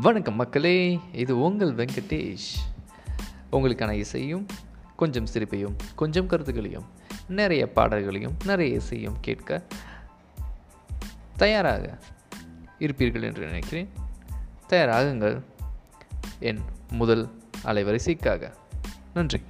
வணக்கம் மக்களே இது உங்கள் வெங்கடேஷ். உங்களுக்கான இசையும் கொஞ்சம் சிரிப்பையும் கொஞ்சம் கருத்துக்களையும் நிறைய பாடல்களையும் நிறைய இசையும் கேட்க தயாராக இருப்பீர்கள் என்று நினைக்கிறேன். தயாராகுங்கள். என் முதல் அலைவரிசைக்காக. நன்றி.